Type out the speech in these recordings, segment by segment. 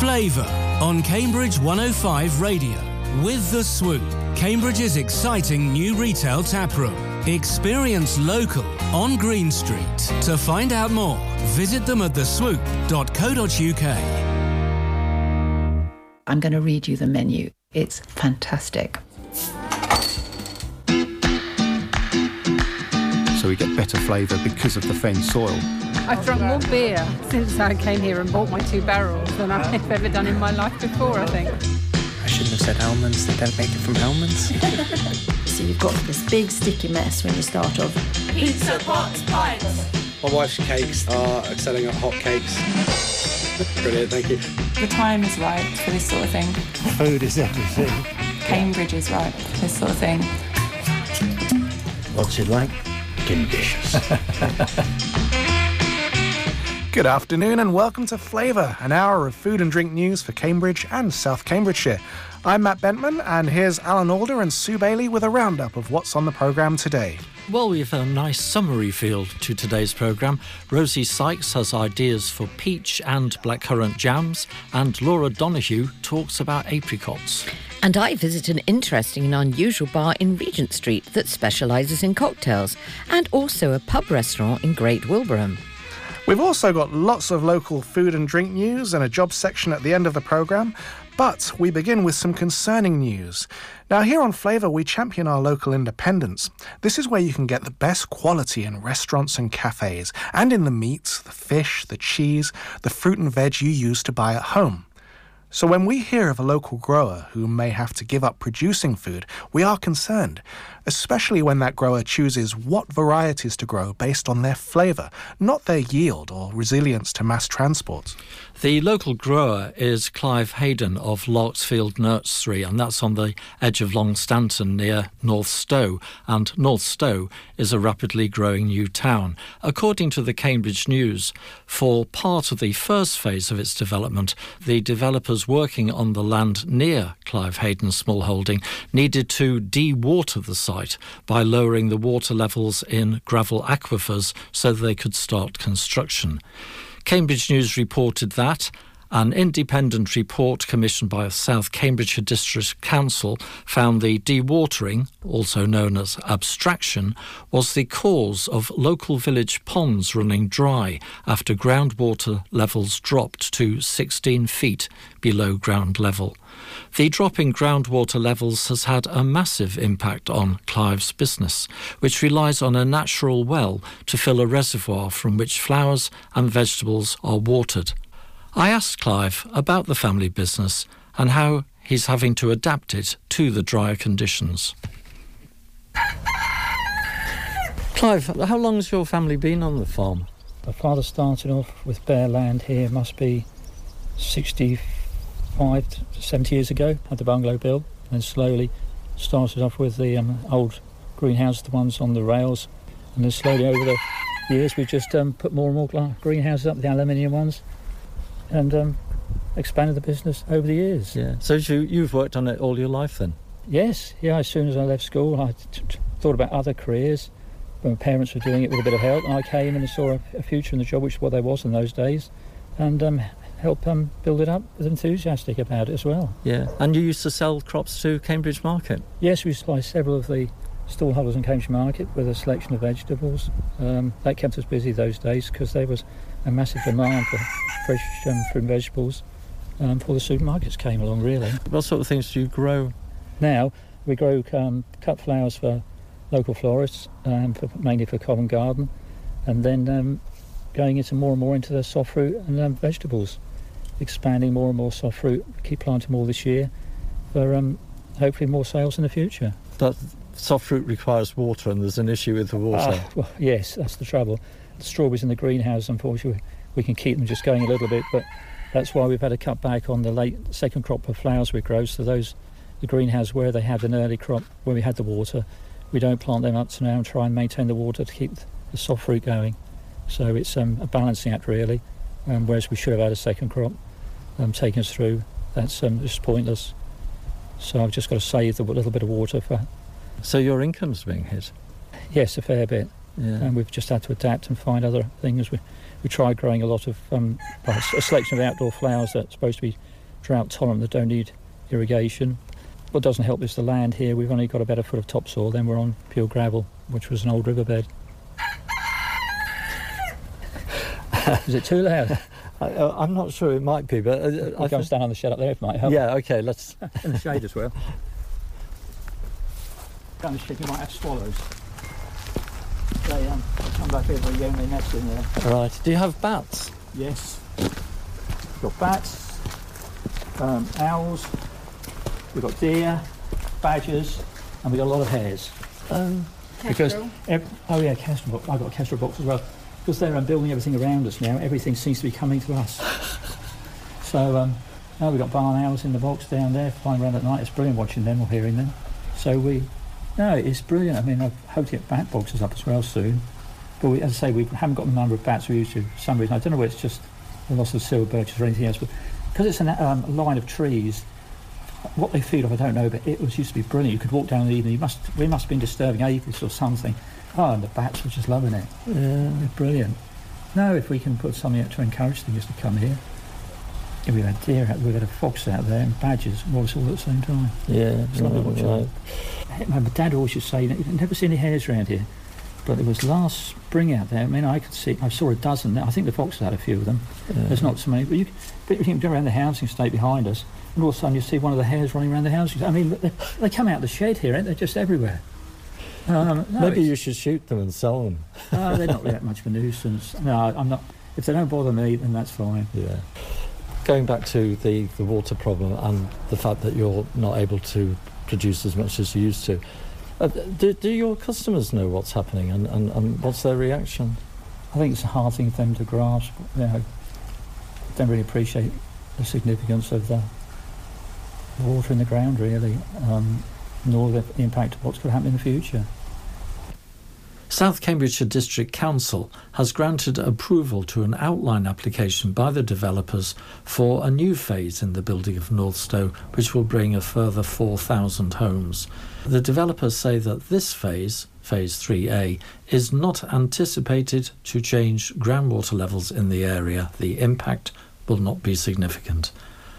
Flavour on Cambridge 105 Radio with The Swoop, Cambridge's exciting new retail taproom. Experience local on Green Street. To find out more, visit them at theswoop.co.uk. I'm going to read you the menu. It's fantastic. So we get better flavour because of the fen soil. I've drunk more beer since I came here and bought my two barrels than I've ever done in my life before, I think. I shouldn't have said almonds, they don't make it from almonds. so you've got this big sticky mess when you start off. Pizza, pots, pints. My wife's cakes are selling at hot cakes. Brilliant, thank you. The time is right for this sort of thing. Food is everything. Cambridge is right for this sort of thing. What's it like? Delicious. Good afternoon and welcome to Flavour, an hour of food and drink news for Cambridge and South Cambridgeshire. I'm Matt Bentman, and here's Alan Alder and Sue Bailey with a roundup of what's on the programme today. Well, we've a nice summery feel to today's programme. Rosie Sykes has ideas for peach and blackcurrant jams, and Laura Donahue talks about apricots. And I visit an interesting and unusual bar in Regent Street that specialises in cocktails, and also a pub restaurant in Great Wilbraham. We've also got lots of local food and drink news and a job section at the end of the programme, but we begin with some concerning news. Now, here on Flavour, we champion our local independence. This is where you can get the best quality in restaurants and cafes, and in the meats, the fish, the cheese, the fruit and veg you use to buy at home. So when we hear of a local grower who may have to give up producing food, we are concerned, especially when that grower chooses what varieties to grow based on their flavour, not their yield or resilience to mass transport. The local grower is Clive Hayden of Larksfield Nursery, and that's on the edge of Longstanton near Northstowe. And Northstowe is a rapidly growing new town. According to the Cambridge News, for part of the first phase of its development, the developers working on the land near Clive Hayden's small holding needed to de-water the site by lowering the water levels in gravel aquifers so they could start construction. Cambridge News reported that an independent report commissioned by South Cambridgeshire District Council found the dewatering, also known as abstraction, was the cause of local village ponds running dry after groundwater levels dropped to 16 feet below ground level. The drop in groundwater levels has had a massive impact on Clive's business, which relies on a natural well to fill a reservoir from which flowers and vegetables are watered. I asked Clive about the family business and how he's having to adapt it to the drier conditions. Clive, how long has your family been on the farm? My father started off with bare land here, must be 65 to 70 years ago, had the bungalow built, and then slowly started off with the um, old greenhouses, the ones on the rails, and then slowly over the years we've just um, put more and more greenhouses up, the aluminium ones, and um, expanded the business over the years. Yeah. So you, you've worked on it all your life then? Yes. Yeah. As soon as I left school, I t- t- thought about other careers. When my parents were doing it with a bit of help, and I came and saw a, a future in the job, which is what there was in those days, and um, help um, build it up with enthusiastic about it as well. Yeah. And you used to sell crops to Cambridge Market? Yes, we supply several of the stallholders in Cambridge Market with a selection of vegetables. Um, that kept us busy those days because there was a massive demand for fresh um, fruit and vegetables um, before the supermarkets came along, really. What sort of things do you grow? Now, we grow um, cut flowers for local florists, um, for, mainly for Covent Garden, and then um, going into more and more into the soft fruit and um, vegetables, expanding more and more soft fruit. Keep planting more this year for hopefully more sales in the future. But soft fruit requires water, and there's an issue with the water. Uh, well, yes, that's the trouble. The strawberries in the greenhouse, unfortunately, we can keep them just going a little bit, but that's why we've had to cut back on the late second crop of flowers we grow. So those, the greenhouse where they had an early crop, where we had the water, we don't plant them up to now and try and maintain the water to keep the soft fruit going. So it's um, a balancing act really, um, whereas we should have had a second crop um, taking us through. That's um, just pointless. So I've just got to save the little bit of water for. So your income's being hit. Yes, a fair bit. Yeah. And we've just had to adapt and find other things. We, we tried growing a lot of um, a selection of outdoor flowers that's supposed to be drought tolerant that don't need irrigation. What doesn't help is the land here. We've only got about a foot of topsoil. Then we're on pure gravel, which was an old riverbed. is it too loud? I, am not sure it might be, but uh, I'll go and stand on the shed up there if it might help. Yeah, okay, let's. In the shade as well. Down the shed, you might have swallows. They um, come back here, they go and they nest in there. Right. Do you have bats? Yes. We've got bats, um, owls, we've got deer, badgers, and we've got a lot of hares. Um, because oh yeah, kestrel. I've got a kestrel box as well. Because they're building everything around us now, everything seems to be coming to us. so um, now we've got barn owls in the box down there flying around at night. It's brilliant watching them or hearing them. So we, no, it's brilliant. I mean, I hope to get bat boxes up as well soon. But we, as I say, we haven't got the number of bats we used to for some reason. I don't know whether it's just the loss of silver birches or anything else, but because it's an, um, a line of trees, what they feed off, I don't know, but it was used to be brilliant. You could walk down in the evening. You must, we must have been disturbing aphids or something. Oh, and the bats were just loving it. Yeah. They're brilliant. Now, if we can put something out to encourage things to come here. We've had deer out, we've had a fox out there and badgers, all all at the same time. Yeah, it's lovely watching. Right. My dad always used to say, you never see any hares around here. But it was last spring out there. I mean, I could see, I saw a dozen. I think the foxes had a few of them. Yeah. There's not so many, but you, but you can go around the housing estate behind us, and all of a sudden you see one of the hares running around the housing. I mean, they, they come out of the shed here, aren't they? Just everywhere. Um, no, Maybe you should shoot them and sell them. uh, they're not that much of a nuisance. No, I'm not. If they don't bother me, then that's fine. Yeah. Going back to the, the water problem and the fact that you're not able to produce as much as you used to, uh, do, do your customers know what's happening and, and, and what's their reaction? I think it's a hard thing for them to grasp. You know, don't really appreciate the significance of the water in the ground, really. Um, nor the impact of what's going to happen in the future. South Cambridgeshire District Council has granted approval to an outline application by the developers for a new phase in the building of North Northstowe, which will bring a further 4,000 homes. The developers say that this phase, Phase 3A, is not anticipated to change groundwater levels in the area. The impact will not be significant.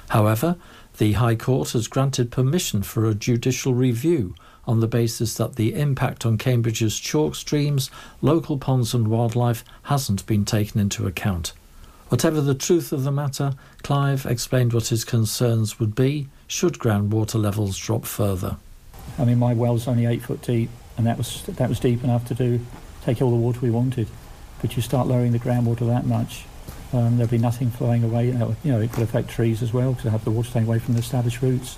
However, the High Court has granted permission for a judicial review on the basis that the impact on Cambridge's chalk streams, local ponds, and wildlife hasn't been taken into account. Whatever the truth of the matter, Clive explained what his concerns would be should groundwater levels drop further. I mean, my well's only eight foot deep, and that was that was deep enough to do take all the water we wanted. But you start lowering the groundwater that much, um, there'll be nothing flowing away. You know, it could affect trees as well because I have the water staying away from the established roots.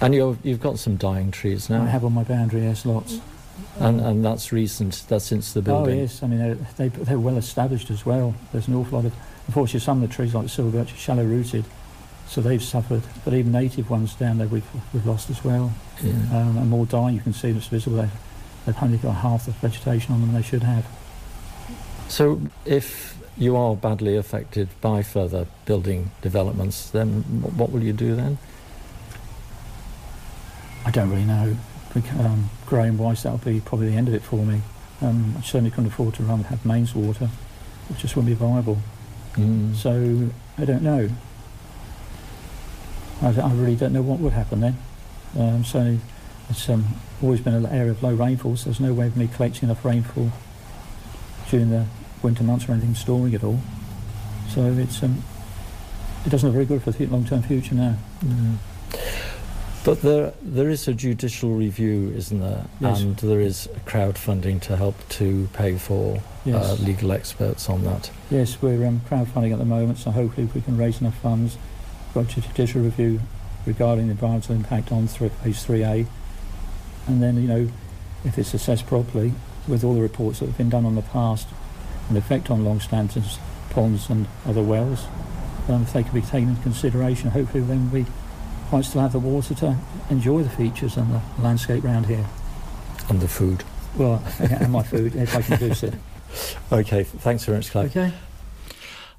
And you have got some dying trees now. I have on my boundary, yes, lots. And and that's recent. That's since the building. Oh yes, I mean they're, they, they're well established as well. There's an awful lot of. Unfortunately, some of the trees like the silver birch are shallow rooted, so they've suffered. But even native ones down there we've we've lost as well. Yeah. Um, and more dying. You can see that's visible. They've, they've only got half the vegetation on them they should have. So if you are badly affected by further building developments, then what will you do then? I don't really know. Um, growing wise, that'll be probably the end of it for me. Um, I certainly couldn't afford to run have mains water. It just wouldn't be viable. Mm. So I don't know. I, I, really don't know what would happen then. Um, so it's um, always been an area of low rainfall, so there's no way of me collecting enough rainfall during the winter months or anything storing it all. So it's um, it doesn't look very good for the long-term future now. Mm. But there there is a judicial review, isn't there? Yes. And there is crowdfunding to help to pay for yes. uh, legal experts on that. Yes, we're um, crowdfunding at the moment, so hopefully if we can raise enough funds, got a judicial review regarding the environmental impact on th- phase 3A. And then, you know, if it's assessed properly, with all the reports that have been done on the past, an effect on Longstanton's, ponds and other wells. Um, if they could be taken into consideration, hopefully then we might still have the water to enjoy the features and the landscape around here. And the food. Well, and my food, if I can do so. Okay, thanks very much, Clive. Okay.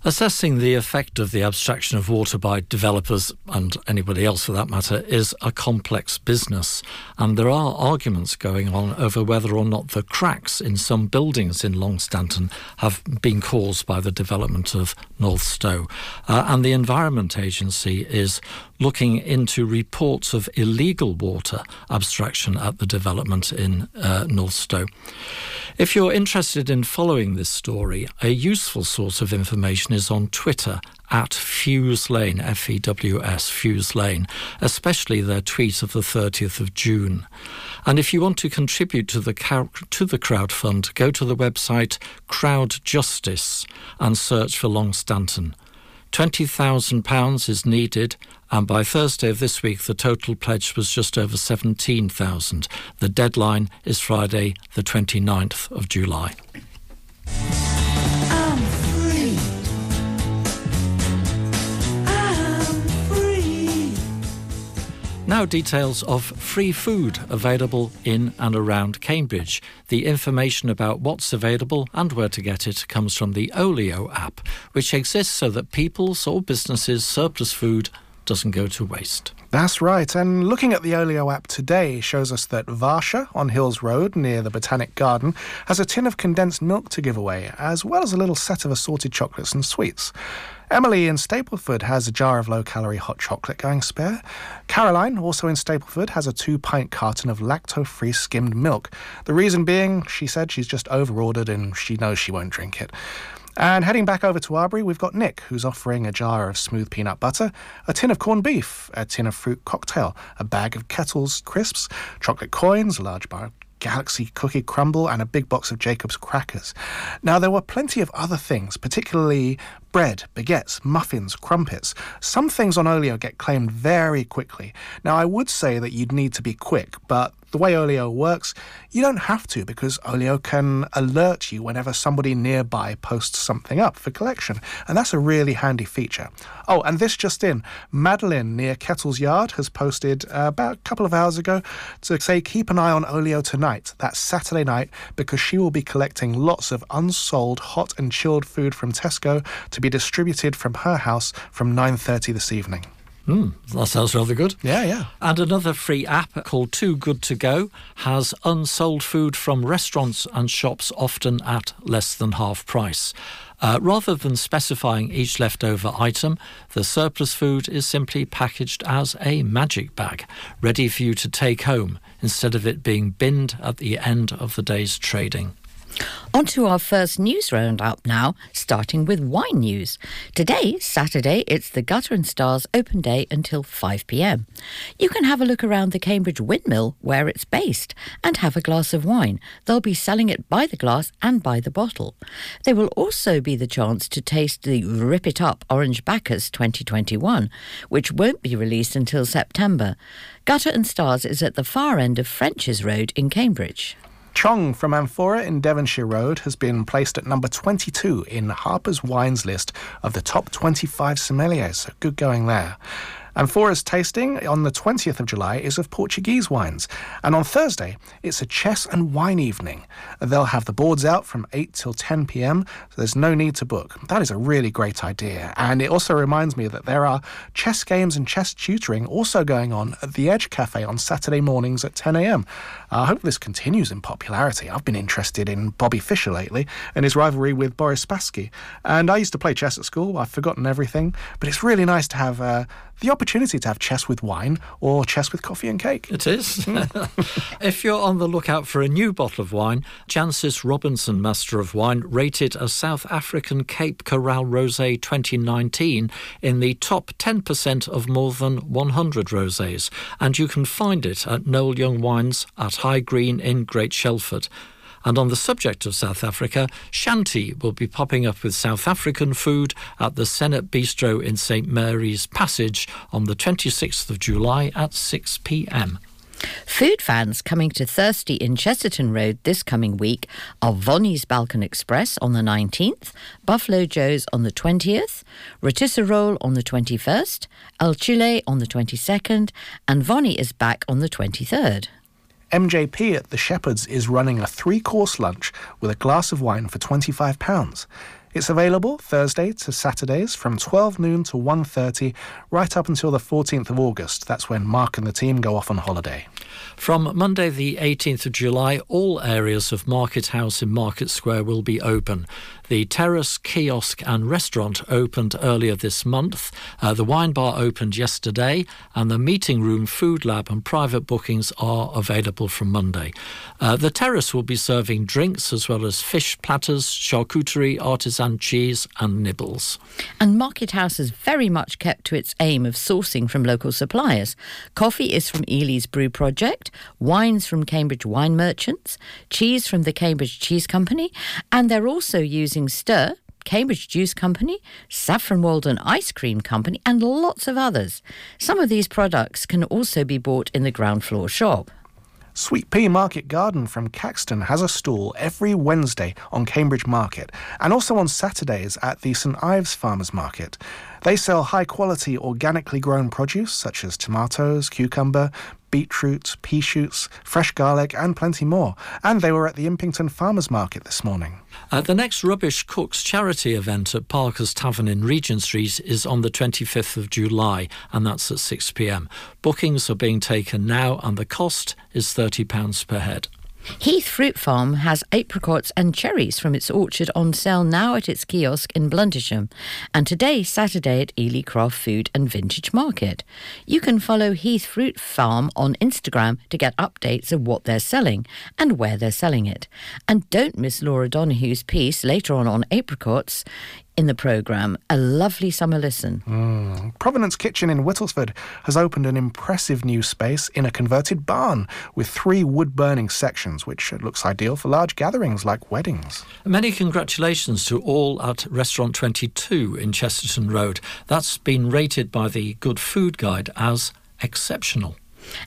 Assessing the effect of the abstraction of water by developers and anybody else for that matter is a complex business, and there are arguments going on over whether or not the cracks in some buildings in Longstanton have been caused by the development of Northstowe. Uh, and the Environment Agency is looking into reports of illegal water abstraction at the development in uh, Northstowe. If you're interested in following this story, a useful source of information is on Twitter at Fews Lane, F E W S, Fews Lane, especially their tweet of the 30th of June. And if you want to contribute to the, to the crowd fund, go to the website Crowd Justice and search for Longstanton. £20,000 is needed, and by Thursday of this week, the total pledge was just over 17,000. The deadline is Friday, the 29th of July. Now, details of free food available in and around Cambridge. The information about what's available and where to get it comes from the Olio app, which exists so that people's or businesses' surplus food doesn't go to waste. That's right. And looking at the Olio app today shows us that Varsha on Hills Road near the Botanic Garden has a tin of condensed milk to give away, as well as a little set of assorted chocolates and sweets. Emily in Stapleford has a jar of low calorie hot chocolate going spare. Caroline, also in Stapleford, has a two pint carton of lacto free skimmed milk. The reason being, she said she's just overordered and she knows she won't drink it. And heading back over to Arbury, we've got Nick, who's offering a jar of smooth peanut butter, a tin of corned beef, a tin of fruit cocktail, a bag of Kettles crisps, chocolate coins, a large bar of Galaxy cookie crumble, and a big box of Jacob's crackers. Now, there were plenty of other things, particularly bread, baguettes, muffins, crumpets. Some things on Olio get claimed very quickly. Now, I would say that you'd need to be quick, but the way Olio works, you don't have to because Olio can alert you whenever somebody nearby posts something up for collection, and that's a really handy feature. Oh, and this just in Madeline near Kettle's Yard has posted uh, about a couple of hours ago to say keep an eye on Olio tonight, that's Saturday night, because she will be collecting lots of unsold hot and chilled food from Tesco to be distributed from her house from 9:30 this evening. Mm, that sounds rather good. Yeah, yeah. And another free app called Too Good To Go has unsold food from restaurants and shops, often at less than half price. Uh, rather than specifying each leftover item, the surplus food is simply packaged as a magic bag, ready for you to take home instead of it being binned at the end of the day's trading. On to our first news roundup now, starting with wine news. Today, Saturday, it's the Gutter and Stars open day until 5 pm. You can have a look around the Cambridge Windmill where it's based and have a glass of wine. They'll be selling it by the glass and by the bottle. There will also be the chance to taste the Rip It Up Orange Bacchus 2021, which won't be released until September. Gutter and Stars is at the far end of French's Road in Cambridge. Chong from Amphora in Devonshire Road has been placed at number 22 in Harper's Wines list of the top 25 sommeliers. So good going there. Amphora's tasting on the 20th of July is of Portuguese wines. And on Thursday, it's a chess and wine evening. They'll have the boards out from 8 till 10 pm, so there's no need to book. That is a really great idea. And it also reminds me that there are chess games and chess tutoring also going on at the Edge Cafe on Saturday mornings at 10 am. I hope this continues in popularity. I've been interested in Bobby Fischer lately and his rivalry with Boris Spassky. And I used to play chess at school. I've forgotten everything, but it's really nice to have uh, the opportunity to have chess with wine or chess with coffee and cake. It is. if you're on the lookout for a new bottle of wine, Jancis Robinson, Master of Wine, rated a South African Cape Corral Rosé 2019 in the top 10% of more than 100 rosés, and you can find it at Noel Young Wines at High Green in Great Shelford. And on the subject of South Africa, Shanti will be popping up with South African food at the Senate Bistro in St Mary's Passage on the 26th of July at 6 pm. Food fans coming to Thirsty in Chesterton Road this coming week are Vonnie's Balkan Express on the 19th, Buffalo Joe's on the 20th, Rotisserie on the 21st, El Chile on the 22nd, and Vonnie is back on the 23rd. MJP at the Shepherd's is running a three course lunch with a glass of wine for £25. It's available Thursday to Saturdays from 12 noon to 1.30 right up until the 14th of August. That's when Mark and the team go off on holiday. From Monday, the 18th of July, all areas of Market House in Market Square will be open. The terrace, kiosk, and restaurant opened earlier this month. Uh, the wine bar opened yesterday, and the meeting room, food lab, and private bookings are available from Monday. Uh, the terrace will be serving drinks as well as fish platters, charcuterie, artisan cheese, and nibbles. And Market House has very much kept to its aim of sourcing from local suppliers. Coffee is from Ely's Brew Project, wines from Cambridge Wine Merchants, cheese from the Cambridge Cheese Company, and they're also using Stir, Cambridge Juice Company, Saffron Walden Ice Cream Company, and lots of others. Some of these products can also be bought in the ground floor shop. Sweet Pea Market Garden from Caxton has a stall every Wednesday on Cambridge Market and also on Saturdays at the St Ives Farmers Market. They sell high quality organically grown produce such as tomatoes, cucumber, beetroot, pea shoots, fresh garlic, and plenty more. And they were at the Impington Farmers Market this morning. Uh, the next Rubbish Cooks charity event at Parker's Tavern in Regent Street is on the 25th of July, and that's at 6 pm. Bookings are being taken now, and the cost is £30 per head. Heath Fruit Farm has apricots and cherries from its orchard on sale now at its kiosk in Bluntisham, and today, Saturday, at Ely Craft Food and Vintage Market. You can follow Heath Fruit Farm on Instagram to get updates of what they're selling and where they're selling it. And don't miss Laura Donohue's piece later on on apricots in the programme. A lovely summer listen. Mm. Provenance Kitchen in Whittlesford has opened an impressive new space in a converted barn with three wood burning sections, which looks ideal for large gatherings like weddings. Many congratulations to all at Restaurant 22 in Chesterton Road. That's been rated by the Good Food Guide as exceptional.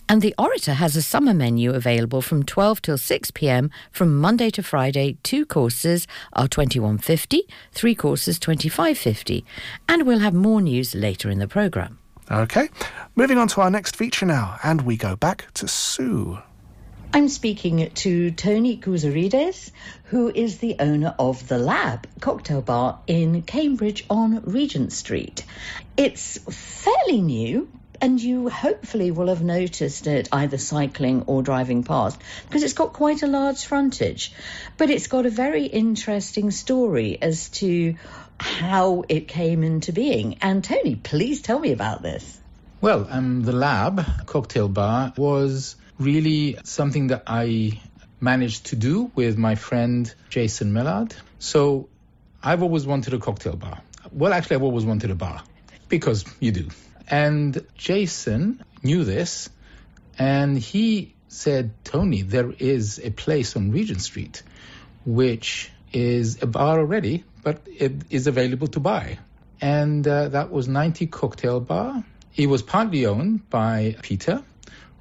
And the Orator has a summer menu available from 12 till 6 pm from Monday to Friday. Two courses are 21.50, three courses 25.50. And we'll have more news later in the programme. Okay, moving on to our next feature now, and we go back to Sue. I'm speaking to Tony Kouzarides, who is the owner of The Lab cocktail bar in Cambridge on Regent Street. It's fairly new, and you hopefully will have noticed it either cycling or driving past because it's got quite a large frontage. But it's got a very interesting story as to how it came into being. And Tony, please tell me about this. Well, um, the lab cocktail bar was really something that I managed to do with my friend Jason Mellad. So I've always wanted a cocktail bar. Well, actually, I've always wanted a bar because you do. And Jason knew this and he said, Tony, there is a place on Regent Street which is a bar already, but it is available to buy. And uh, that was 90 Cocktail Bar. It was partly owned by Peter,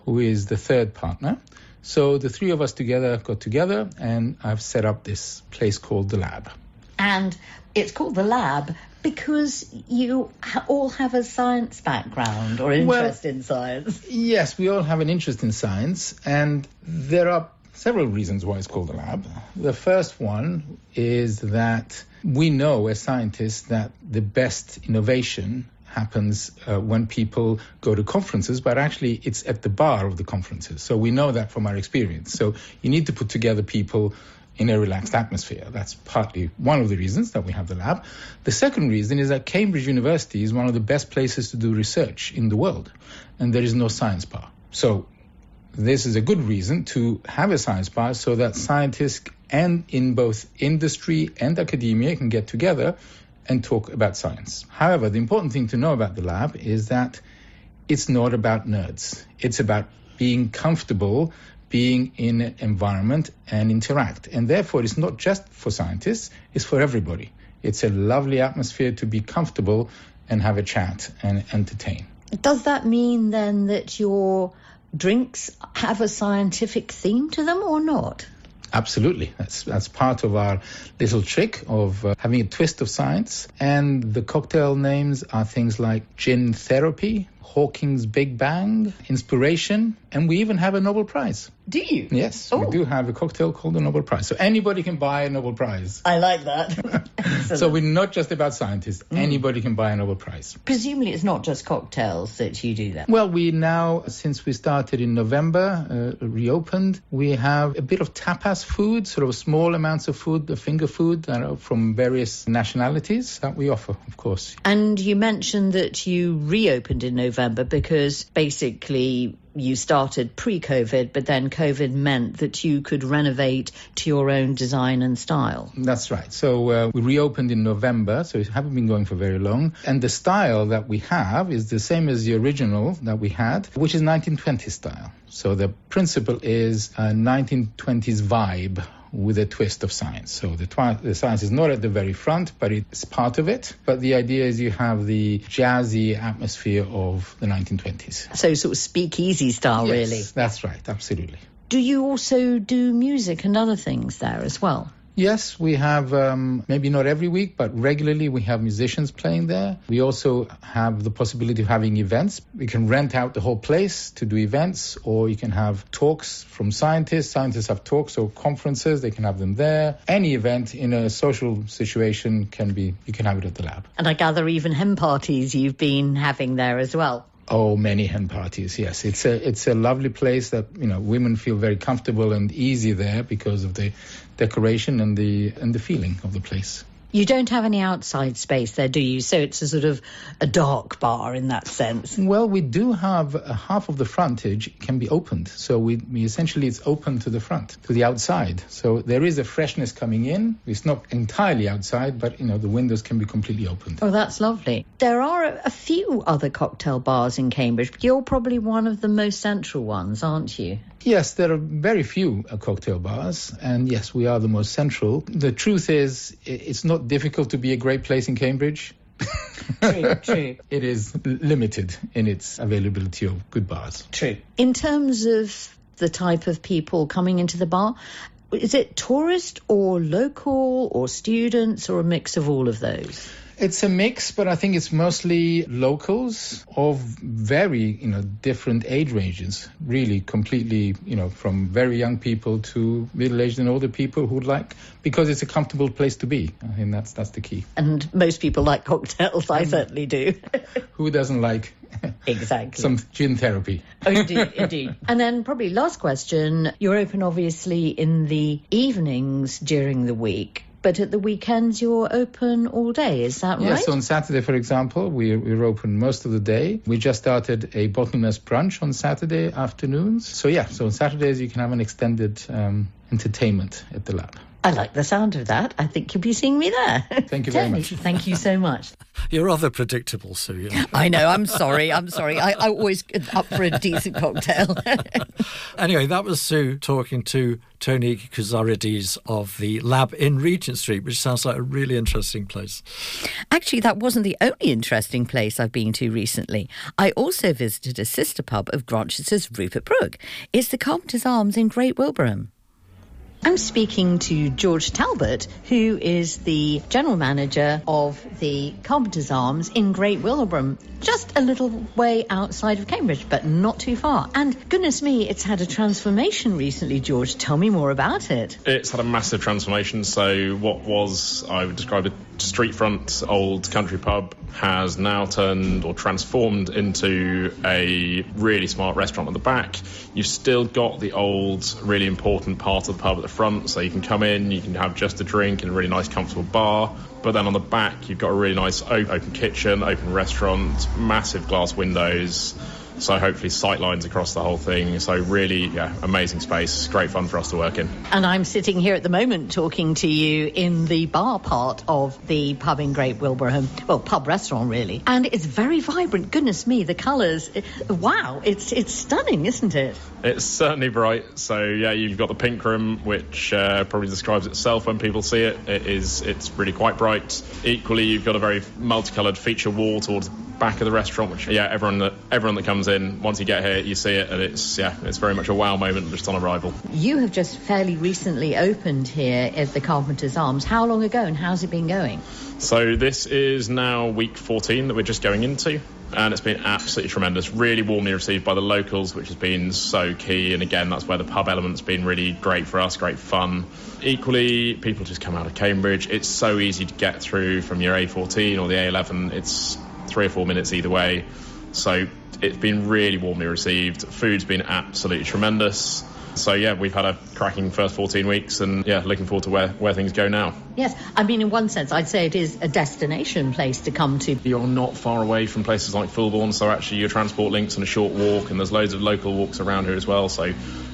who is the third partner. So the three of us together got together and I've set up this place called The Lab. And it's called The Lab because you all have a science background or interest well, in science. Yes, we all have an interest in science, and there are several reasons why it's called a lab. The first one is that we know as scientists that the best innovation happens uh, when people go to conferences, but actually it's at the bar of the conferences. So we know that from our experience. So you need to put together people in a relaxed atmosphere. That's partly one of the reasons that we have the lab. The second reason is that Cambridge University is one of the best places to do research in the world, and there is no science bar. So this is a good reason to have a science bar so that scientists and in both industry and academia can get together and talk about science. However, the important thing to know about the lab is that it's not about nerds. It's about being comfortable being in an environment and interact. And therefore, it's not just for scientists, it's for everybody. It's a lovely atmosphere to be comfortable and have a chat and entertain. Does that mean then that your drinks have a scientific theme to them or not? Absolutely. That's that's part of our little trick of uh, having a twist of science. And the cocktail names are things like gin therapy, Hawking's Big Bang, inspiration, and we even have a Nobel Prize. Do you? Yes, oh. we do have a cocktail called the Nobel Prize. So anybody can buy a Nobel Prize. I like that. so we're not just about scientists. Mm. Anybody can buy a Nobel Prize. Presumably, it's not just cocktails that you do that. Well, we now, since we started in November, uh, reopened, we have a bit of tapas food, sort of small amounts of food, the finger food from various nationalities that we offer, of course. And you mentioned that you reopened in November because basically you started pre COVID, but then COVID meant that you could renovate to your own design and style. That's right. So uh, we reopened in November, so we haven't been going for very long. And the style that we have is the same as the original that we had, which is 1920s style. So the principle is a 1920s vibe with a twist of science. So the, twi- the, science is not at the very front, but it's part of it. But the idea is you have the jazzy atmosphere of the 1920s. So sort of speakeasy style, yes, really. That's right, absolutely. Do you also do music and other things there as well? Yes, we have um, maybe not every week, but regularly we have musicians playing there. We also have the possibility of having events. We can rent out the whole place to do events, or you can have talks from scientists. Scientists have talks or conferences, they can have them there. Any event in a social situation can be, you can have it at the lab. And I gather even hen parties you've been having there as well. Oh, many hen parties. Yes, it's a it's a lovely place that you know women feel very comfortable and easy there because of the decoration and the and the feeling of the place. You don't have any outside space there, do you? So it's a sort of a dark bar in that sense. Well, we do have uh, half of the frontage can be opened. So we, we, essentially it's open to the front, to the outside. So there is a freshness coming in. It's not entirely outside, but you know the windows can be completely opened. Oh, that's lovely. There are a, a few other cocktail bars in Cambridge. But you're probably one of the most central ones, aren't you? Yes, there are very few uh, cocktail bars, and yes, we are the most central. The truth is, it's not difficult to be a great place in Cambridge. true, true. It is limited in its availability of good bars. True. In terms of the type of people coming into the bar, is it tourist or local or students or a mix of all of those? It's a mix, but I think it's mostly locals of very, you know, different age ranges. Really, completely, you know, from very young people to middle-aged and older people who'd like, because it's a comfortable place to be. I think that's that's the key. And most people like cocktails. I certainly do. Who doesn't like exactly some gin therapy? oh, indeed, indeed. And then probably last question: You're open obviously in the evenings during the week but at the weekends you're open all day, is that right? Yes, on Saturday, for example, we're, we're open most of the day. We just started a bottomless brunch on Saturday afternoons. So, yeah, so on Saturdays you can have an extended um, entertainment at the lab. I like the sound of that. I think you'll be seeing me there. Thank you very much. Thank you so much. You're rather predictable, Sue. You know? I know. I'm sorry. I'm sorry. I, I always up for a decent cocktail. anyway, that was Sue talking to Tony Kouzarides of the lab in Regent Street, which sounds like a really interesting place. Actually, that wasn't the only interesting place I've been to recently. I also visited a sister pub of Grantchester's Rupert Brooke. It's the Carpenter's Arms in Great Wilbraham. I'm speaking to George Talbot, who is the general manager of the Carpenter's Arms in Great Wilbraham, just a little way outside of Cambridge, but not too far. And goodness me, it's had a transformation recently, George. Tell me more about it. It's had a massive transformation. So, what was, I would describe a street front old country pub, has now turned or transformed into a really smart restaurant at the back. You've still got the old, really important part of the pub at the front, so you can come in, you can have just a drink in a really nice, comfortable bar. But then on the back, you've got a really nice open kitchen, open restaurant, massive glass windows. So hopefully sight lines across the whole thing. So really, yeah, amazing space. Great fun for us to work in. And I'm sitting here at the moment talking to you in the bar part of the pub in Great Wilbraham. Well, pub restaurant really. And it's very vibrant. Goodness me, the colours. Wow, it's it's stunning, isn't it? It's certainly bright. So yeah, you've got the pink room, which uh, probably describes itself when people see it. It is. It's really quite bright. Equally, you've got a very multicoloured feature wall towards the back of the restaurant, which yeah, everyone that everyone that comes in, once you get here, you see it, and it's yeah, it's very much a wow moment just on arrival. You have just fairly recently opened here at the Carpenter's Arms. How long ago, and how's it been going? So this is now week 14 that we're just going into. And it's been absolutely tremendous. Really warmly received by the locals, which has been so key. And again, that's where the pub element's been really great for us, great fun. Equally, people just come out of Cambridge. It's so easy to get through from your A14 or the A11. It's three or four minutes either way. So it's been really warmly received. Food's been absolutely tremendous. So yeah, we've had a cracking first 14 weeks, and yeah, looking forward to where, where things go now. Yes, I mean, in one sense, I'd say it is a destination place to come to. You're not far away from places like Fulbourn, so actually your transport links and a short walk, and there's loads of local walks around here as well. So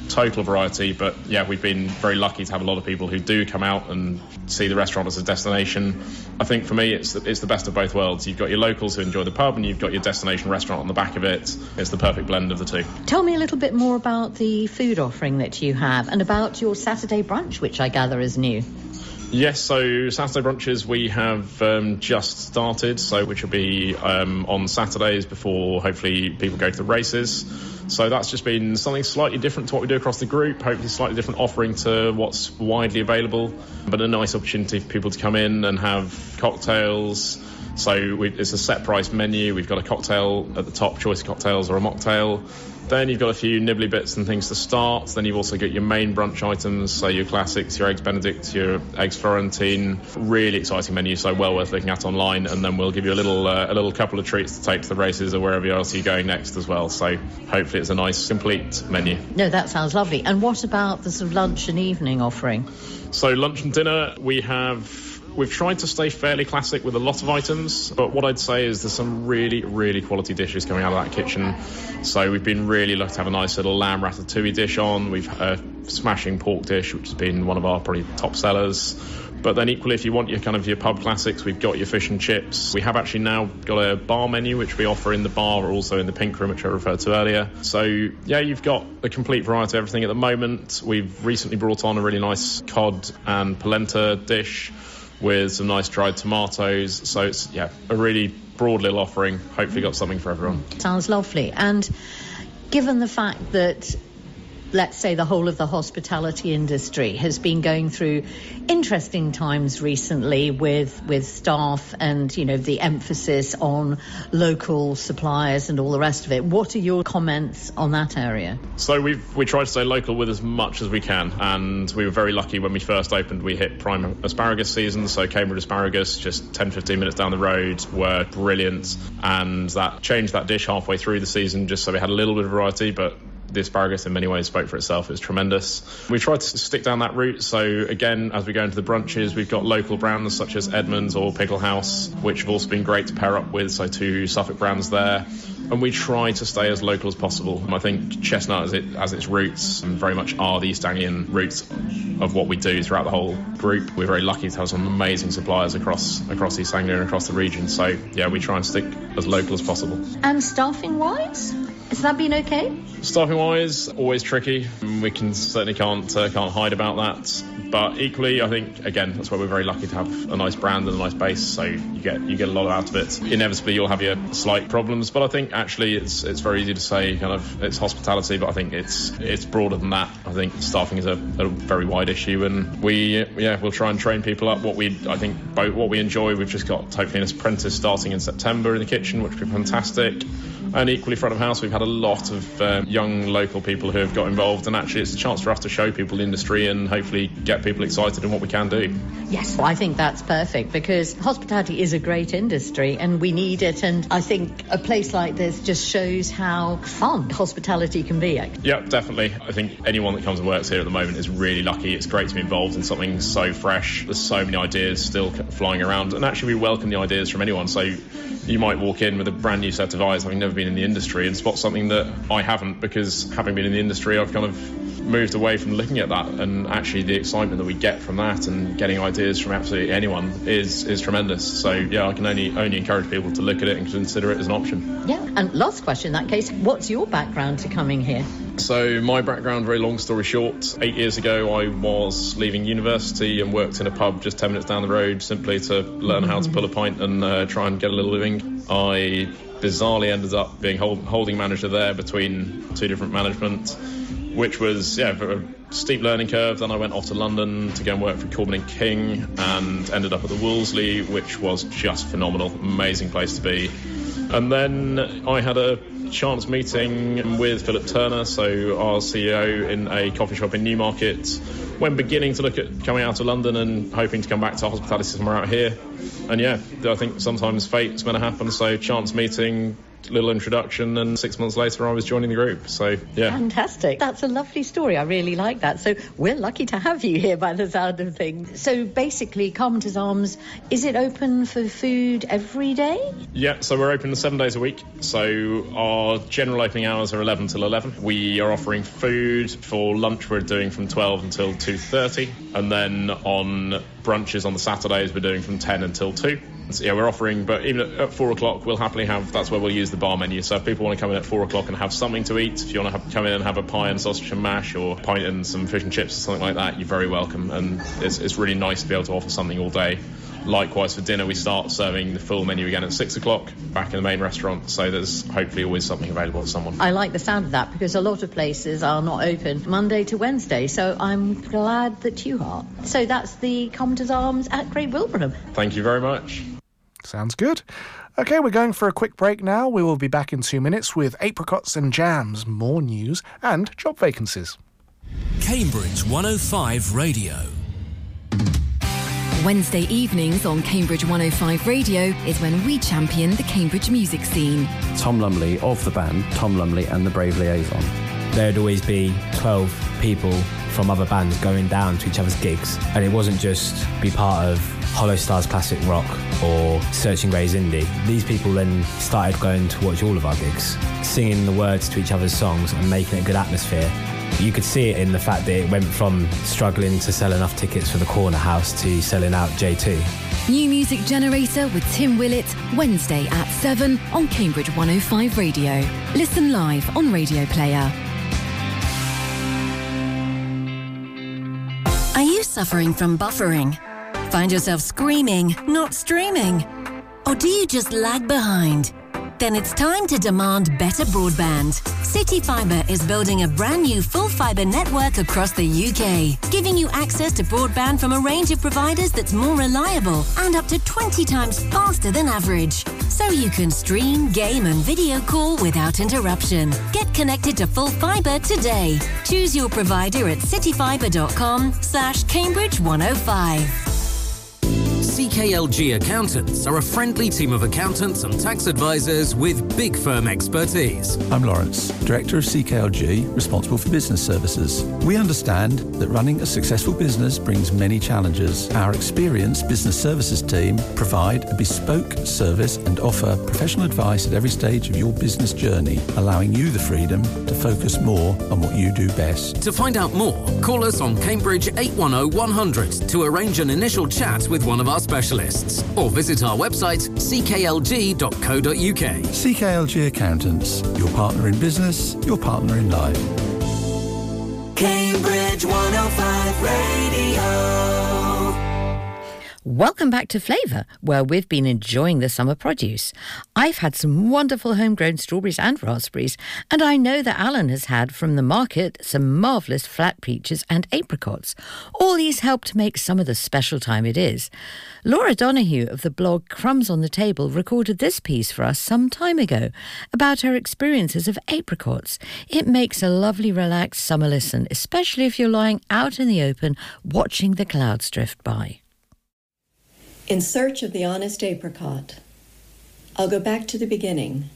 total variety. But yeah, we've been very lucky to have a lot of people who do come out and see the restaurant as a destination. I think for me, it's the, it's the best of both worlds. You've got your locals who enjoy the pub, and you've got your destination restaurant on the back of it. It's the perfect blend of the two. Tell me a little bit more about the food offering that you have, and about your Saturday brunch, which I gather is new. Yes, so Saturday brunches we have um, just started, so which will be um, on Saturdays before hopefully people go to the races. So that's just been something slightly different to what we do across the group. Hopefully, slightly different offering to what's widely available, but a nice opportunity for people to come in and have cocktails. So we, it's a set price menu. We've got a cocktail at the top, choice of cocktails or a mocktail. Then you've got a few nibbly bits and things to start. Then you've also got your main brunch items, so your classics, your eggs Benedict, your eggs Florentine. Really exciting menu, so well worth looking at online. And then we'll give you a little uh, a little couple of treats to take to the races or wherever else you're going next as well. So hopefully it's a nice complete menu. No, that sounds lovely. And what about the sort of lunch and evening offering? So lunch and dinner, we have We've tried to stay fairly classic with a lot of items, but what I'd say is there's some really, really quality dishes coming out of that kitchen. So we've been really lucky to have a nice little lamb ratatouille dish on. We've a smashing pork dish, which has been one of our probably top sellers. But then equally, if you want your kind of your pub classics, we've got your fish and chips. We have actually now got a bar menu, which we offer in the bar or also in the pink room, which I referred to earlier. So yeah, you've got a complete variety of everything at the moment. We've recently brought on a really nice cod and polenta dish with some nice dried tomatoes. So it's yeah, a really broad little offering. Hopefully, got something for everyone. Sounds lovely. And given the fact that let's say, the whole of the hospitality industry has been going through interesting times recently with with staff and you know the emphasis on local suppliers and all the rest of it. What are your comments on that area? So we we try to stay local with as much as we can, and we were very lucky when we first opened. We hit prime asparagus season, so Cambridge asparagus, just 10, 15 minutes down the road, were brilliant, and that changed that dish halfway through the season, just so we had a little bit of variety, but the asparagus in many ways spoke for itself. It was tremendous. We tried to stick down that route. So again, as we go into the brunches, we've got local brands such as Edmonds or Pickle House, which have also been great to pair up with. So two Suffolk brands there. And we try to stay as local as possible. I think Chestnut, as, it, as its roots, and very much are the East Anglian roots of what we do throughout the whole group. We're very lucky to have some amazing suppliers across across East Anglia and across the region. So yeah, we try and stick as local as possible. And staffing wise? Has that been okay? Staffing wise, always tricky. We can certainly can't uh, can't hide about that. But equally, I think again that's why we're very lucky to have a nice brand and a nice base. So you get you get a lot out of it. Inevitably, you'll have your slight problems, but I think actually it's it's very easy to say kind of it's hospitality, but I think it's it's broader than that. I think staffing is a, a very wide issue, and we yeah we'll try and train people up. What we I think both what we enjoy. We've just got hopefully an apprentice starting in September in the kitchen, which will be fantastic. And equally, front of house, we've had a lot of um, young local people who have got involved, and actually, it's a chance for us to show people the industry and hopefully get people excited in what we can do. Yes, I think that's perfect because hospitality is a great industry and we need it. And I think a place like this just shows how fun hospitality can be. Yeah, definitely. I think anyone that comes and works here at the moment is really lucky. It's great to be involved in something so fresh. There's so many ideas still flying around, and actually, we welcome the ideas from anyone. So you might walk in with a brand new set of eyes, having never been in the industry, and spot something that I haven't because having been in the industry, I've kind of moved away from looking at that and actually the excitement that we get from that and getting ideas from absolutely anyone is is tremendous. So yeah I can only only encourage people to look at it and consider it as an option. Yeah and last question in that case what's your background to coming here? So my background very long story short eight years ago I was leaving university and worked in a pub just 10 minutes down the road simply to learn how to pull a pint and uh, try and get a little living. I bizarrely ended up being hold, holding manager there between two different management which was yeah a steep learning curve. Then I went off to London to go and work for Corbin and King, and ended up at the Wolseley, which was just phenomenal, amazing place to be. And then I had a chance meeting with Philip Turner, so our CEO, in a coffee shop in Newmarket, when beginning to look at coming out of London and hoping to come back to hospitality somewhere out here. And yeah, I think sometimes fate's going to happen, so chance meeting, little introduction, and six months later, I was joining the group. So, yeah. Fantastic. That's a lovely story. I really like that. So, we're lucky to have you here by the sound of things. So, basically, Carpenter's Arms, is it open for food every day? Yeah, so we're open seven days a week. So, our general opening hours are 11 till 11. We are offering food for lunch, we're doing from 12 until 2.30. And then on brunches on the Saturdays, we're doing from 10 until 2. So, yeah, we're offering, but even at, at, four o'clock, we'll happily have. That's where we'll use the bar menu. So if people want to come in at four o'clock and have something to eat, if you want to have, come in and have a pie and sausage and mash, or pint and some fish and chips or something like that, you're very welcome. And it's, it's really nice to be able to offer something all day. Likewise, for dinner, we start serving the full menu again at six o'clock back in the main restaurant. So there's hopefully always something available to someone. I like the sound of that because a lot of places are not open Monday to Wednesday. So I'm glad that you are. So that's the Carpenter's Arms at Great Wilbraham. Thank you very much. Sounds good. Okay, we're going for a quick break now. We will be back in two minutes with apricots and jams, more news, and job vacancies. Cambridge 105 Radio. Wednesday evenings on Cambridge 105 Radio is when we champion the Cambridge music scene. Tom Lumley of the band, Tom Lumley and the Brave Liaison. There'd always be 12 people from other bands going down to each other's gigs, and it wasn't just be part of Hollow Stars Classic Rock or Searching Grey's Indie. These people then started going to watch all of our gigs, singing the words to each other's songs and making a good atmosphere. You could see it in the fact that it went from struggling to sell enough tickets for the corner house to selling out J2. New Music Generator with Tim Willett, Wednesday at 7 on Cambridge 105 Radio. Listen live on Radio Player. Suffering from buffering? Find yourself screaming, not streaming? Or do you just lag behind? Then it's time to demand better broadband. CityFibre is building a brand new full fibre network across the UK, giving you access to broadband from a range of providers that's more reliable and up to 20 times faster than average. So you can stream, game, and video call without interruption. Get connected to full fibre today. Choose your provider at cityfibre.com slash Cambridge 105. CKLG Accountants are a friendly team of accountants and tax advisors with big firm expertise. I'm Lawrence, Director of CKLG, responsible for business services. We understand that running a successful business brings many challenges. Our experienced business services team provide a bespoke service and offer professional advice at every stage of your business journey, allowing you the freedom to focus more on what you do best. To find out more, call us on Cambridge 810 100 to arrange an initial chat with one of our specialists or visit our website cklg.co.uk. CKLG Accountants, your partner in business, your partner in life. Cambridge 105 Radio. Welcome back to Flavour, where we've been enjoying the summer produce. I've had some wonderful homegrown strawberries and raspberries, and I know that Alan has had from the market some marvellous flat peaches and apricots. All these help to make summer the special time it is. Laura Donahue of the blog Crumbs on the Table recorded this piece for us some time ago about her experiences of apricots. It makes a lovely, relaxed summer listen, especially if you're lying out in the open watching the clouds drift by. In search of the honest apricot. I'll go back to the beginning.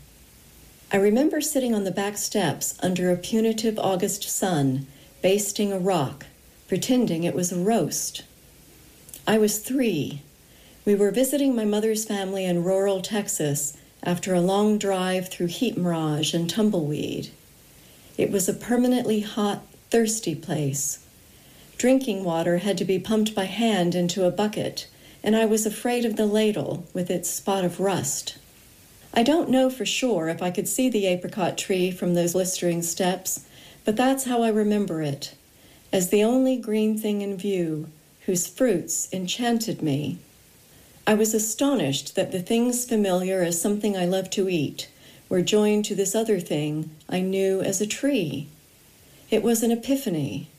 I remember sitting on the back steps under a punitive August sun, basting a rock, pretending it was a roast. I was three. We were visiting my mother's family in rural Texas after a long drive through heat mirage and tumbleweed. It was a permanently hot, thirsty place. Drinking water had to be pumped by hand into a bucket and I was afraid of the ladle with its spot of rust. I don't know for sure if I could see the apricot tree from those blistering steps, but that's how I remember it, as the only green thing in view, whose fruits enchanted me. I was astonished that the things familiar as something I love to eat were joined to this other thing I knew as a tree. It was an epiphany,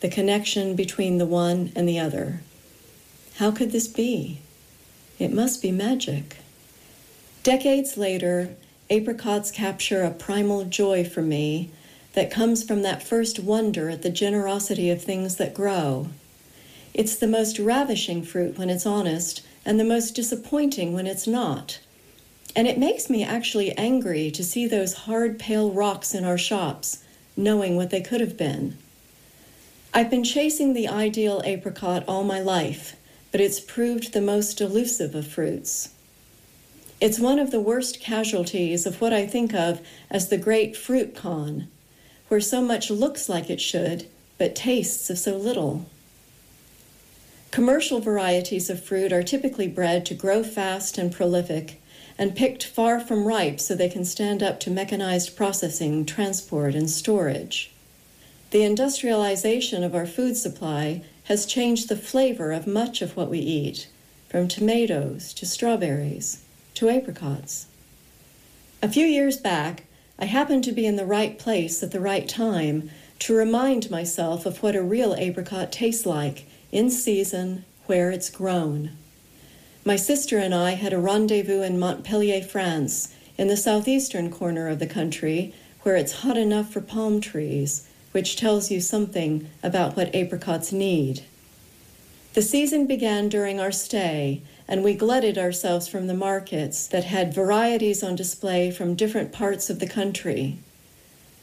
the connection between the one and the other. How could this be? It must be magic. Decades later, apricots capture a primal joy for me that comes from that first wonder at the generosity of things that grow. It's the most ravishing fruit when it's honest, and the most disappointing when it's not. And it makes me actually angry to see those hard, pale rocks in our shops, knowing what they could have been. I've been chasing the ideal apricot all my life, but it's proved the most elusive of fruits. It's one of the worst casualties of what I think of as the great fruit con, where so much looks like it should, but tastes of so little. Commercial varieties of fruit are typically bred to grow fast and prolific and picked far from ripe so they can stand up to mechanized processing, transport, and storage. The industrialization of our food supply has changed the flavor of much of what we eat, from tomatoes to strawberries to apricots. A few years back, I happened to be in the right place at the right time to remind myself of what a real apricot tastes like in season where it's grown. My sister and I had a rendezvous in Montpellier, France, in the southeastern corner of the country, where it's hot enough for palm trees, which tells you something about what apricots need. The season began during our stay, and we glutted ourselves from the markets that had varieties on display from different parts of the country.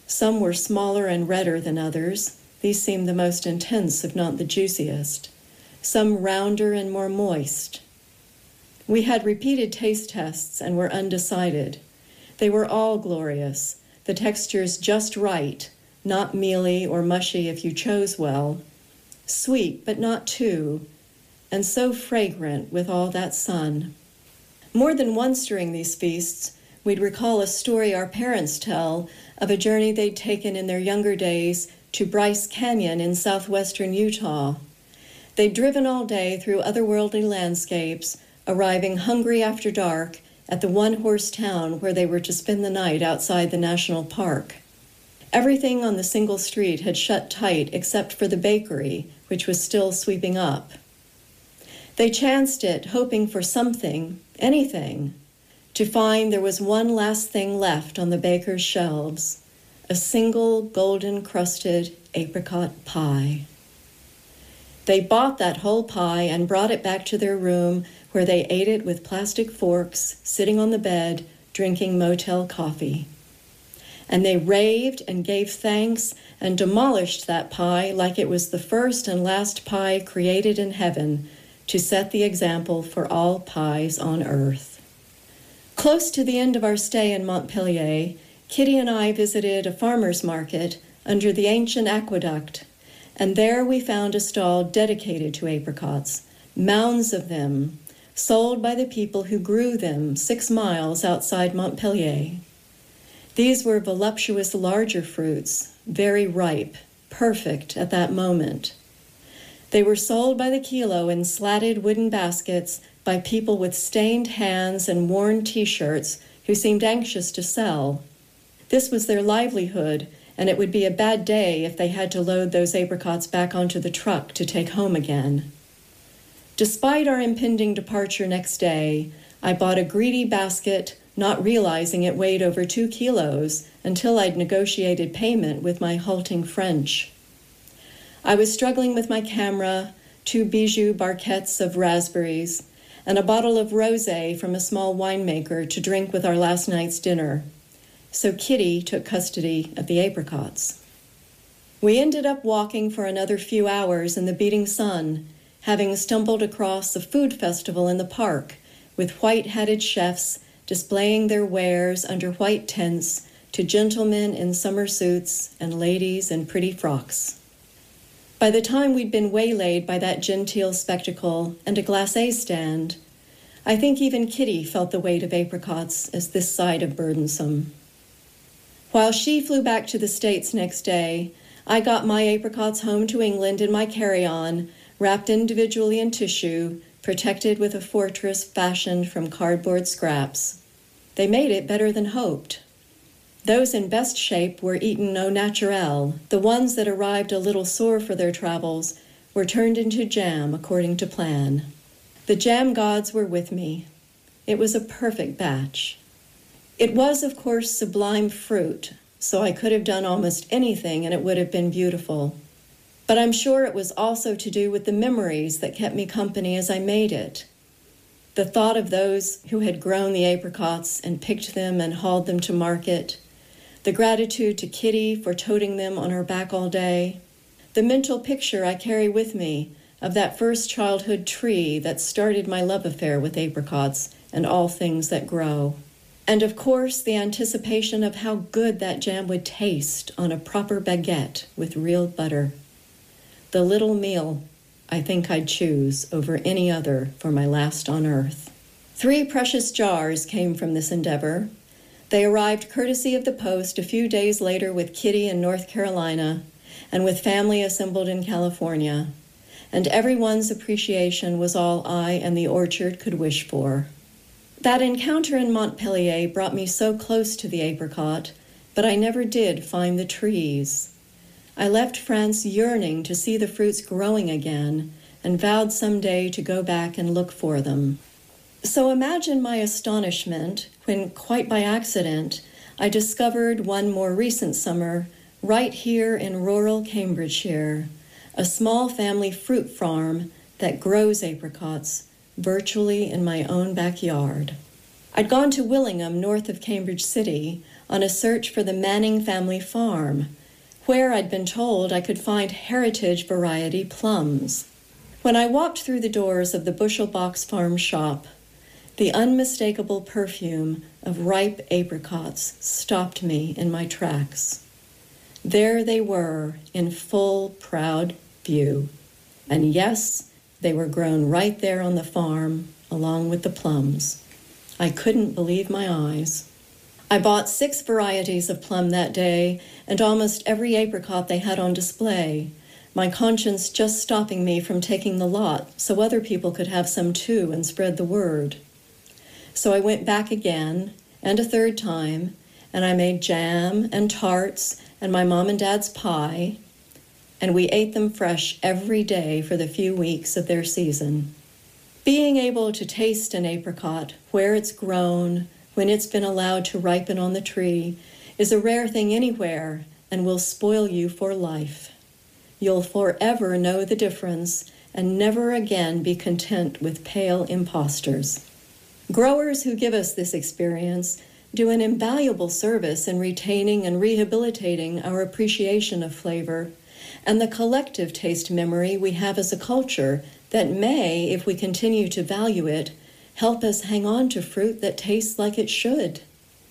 Some were smaller and redder than others. These seemed the most intense, if not the juiciest. Some rounder and more moist. We had repeated taste tests and were undecided. They were all glorious, the textures just right, not mealy or mushy if you chose well, sweet but not too, and so fragrant with all that sun. More than once during these feasts, we'd recall a story our parents tell of a journey they'd taken in their younger days to Bryce Canyon in southwestern Utah. They'd driven all day through otherworldly landscapes arriving hungry after dark at the one horse town where they were to spend the night outside the national park. Everything on the single street had shut tight except for the bakery, which was still sweeping up. They chanced it, hoping for something, anything, to find there was one last thing left on the baker's shelves a single golden crusted apricot pie. They bought that whole pie and brought it back to their room where they ate it with plastic forks, sitting on the bed, drinking motel coffee. And they raved and gave thanks and demolished that pie like it was the first and last pie created in heaven to set the example for all pies on earth. Close to the end of our stay in Montpellier, Kitty and I visited a farmer's market under the ancient aqueduct, and there we found a stall dedicated to apricots, mounds of them, sold by the people who grew them six miles outside Montpellier. These were voluptuous larger fruits, very ripe, perfect at that moment. They were sold by the kilo in slatted wooden baskets by people with stained hands and worn t shirts who seemed anxious to sell. This was their livelihood, and it would be a bad day if they had to load those apricots back onto the truck to take home again. Despite our impending departure next day, I bought a greedy basket, not realizing it weighed over two kilos until I'd negotiated payment with my halting French. I was struggling with my camera, two bijou barquettes of raspberries, and a bottle of rosé from a small winemaker to drink with our last night's dinner. So Kitty took custody of the apricots. We ended up walking for another few hours in the beating sun having stumbled across a food festival in the park with white hatted chefs displaying their wares under white tents to gentlemen in summer suits and ladies in pretty frocks. By the time we'd been waylaid by that genteel spectacle and a glacé stand, I think even Kitty felt the weight of apricots as this side of burdensome. While she flew back to the States next day, I got my apricots home to England in my carry on wrapped individually in tissue, protected with a fortress fashioned from cardboard scraps. They made it better than hoped. Those in best shape were eaten au naturel. The ones that arrived a little sore for their travels were turned into jam according to plan. The jam gods were with me. It was a perfect batch. It was, of course, sublime fruit, so I could have done almost anything and it would have been beautiful. But I'm sure it was also to do with the memories that kept me company as I made it. The thought of those who had grown the apricots and picked them and hauled them to market, the gratitude to Kitty for toting them on her back all day, the mental picture I carry with me of that first childhood tree that started my love affair with apricots and all things that grow. And of course, the anticipation of how good that jam would taste on a proper baguette with real butter. The little meal I think I'd choose over any other for my last on earth. Three precious jars came from this endeavor. They arrived courtesy of the post a few days later with Kitty in North Carolina and with family assembled in California, and everyone's appreciation was all I and the orchard could wish for. That encounter in Montpellier brought me so close to the apricot, but I never did find the trees. I left France yearning to see the fruits growing again and vowed some day to go back and look for them. So imagine my astonishment when, quite by accident, I discovered one more recent summer right here in rural Cambridgeshire, a small family fruit farm that grows apricots virtually in my own backyard. I'd gone to Willingham, north of Cambridge City, on a search for the Manning family farm, where I'd been told I could find heritage variety plums. When I walked through the doors of the Bushel Box Farm shop, the unmistakable perfume of ripe apricots stopped me in my tracks. There they were in full, proud view. And yes, they were grown right there on the farm, along with the plums. I couldn't believe my eyes. I bought six varieties of plum that day and almost every apricot they had on display, my conscience just stopping me from taking the lot so other people could have some too and spread the word. So I went back again, and a third time, and I made jam and tarts and my mom and dad's pie, and we ate them fresh every day for the few weeks of their season. Being able to taste an apricot where it's grown, when it's been allowed to ripen on the tree, is a rare thing anywhere and will spoil you for life. You'll forever know the difference and never again be content with pale impostors. Growers who give us this experience do an invaluable service in retaining and rehabilitating our appreciation of flavor and the collective taste memory we have as a culture that may, if we continue to value it, help us hang on to fruit that tastes like it should.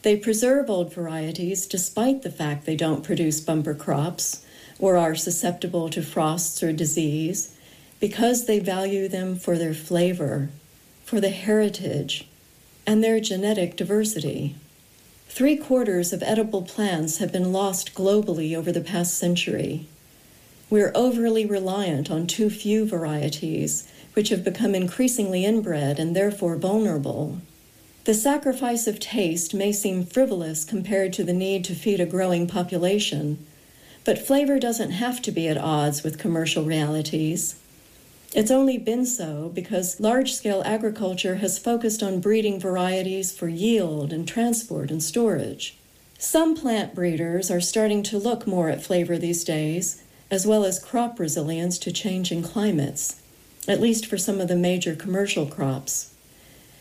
They preserve old varieties despite the fact they don't produce bumper crops or are susceptible to frosts or disease because they value them for their flavor, for the heritage, and their genetic diversity. Three quarters of edible plants have been lost globally over the past century. We're overly reliant on too few varieties, which have become increasingly inbred and therefore vulnerable. The sacrifice of taste may seem frivolous compared to the need to feed a growing population, but flavor doesn't have to be at odds with commercial realities. It's only been so because large scale agriculture has focused on breeding varieties for yield and transport and storage. Some plant breeders are starting to look more at flavor these days as well as crop resilience to changing climates, at least for some of the major commercial crops.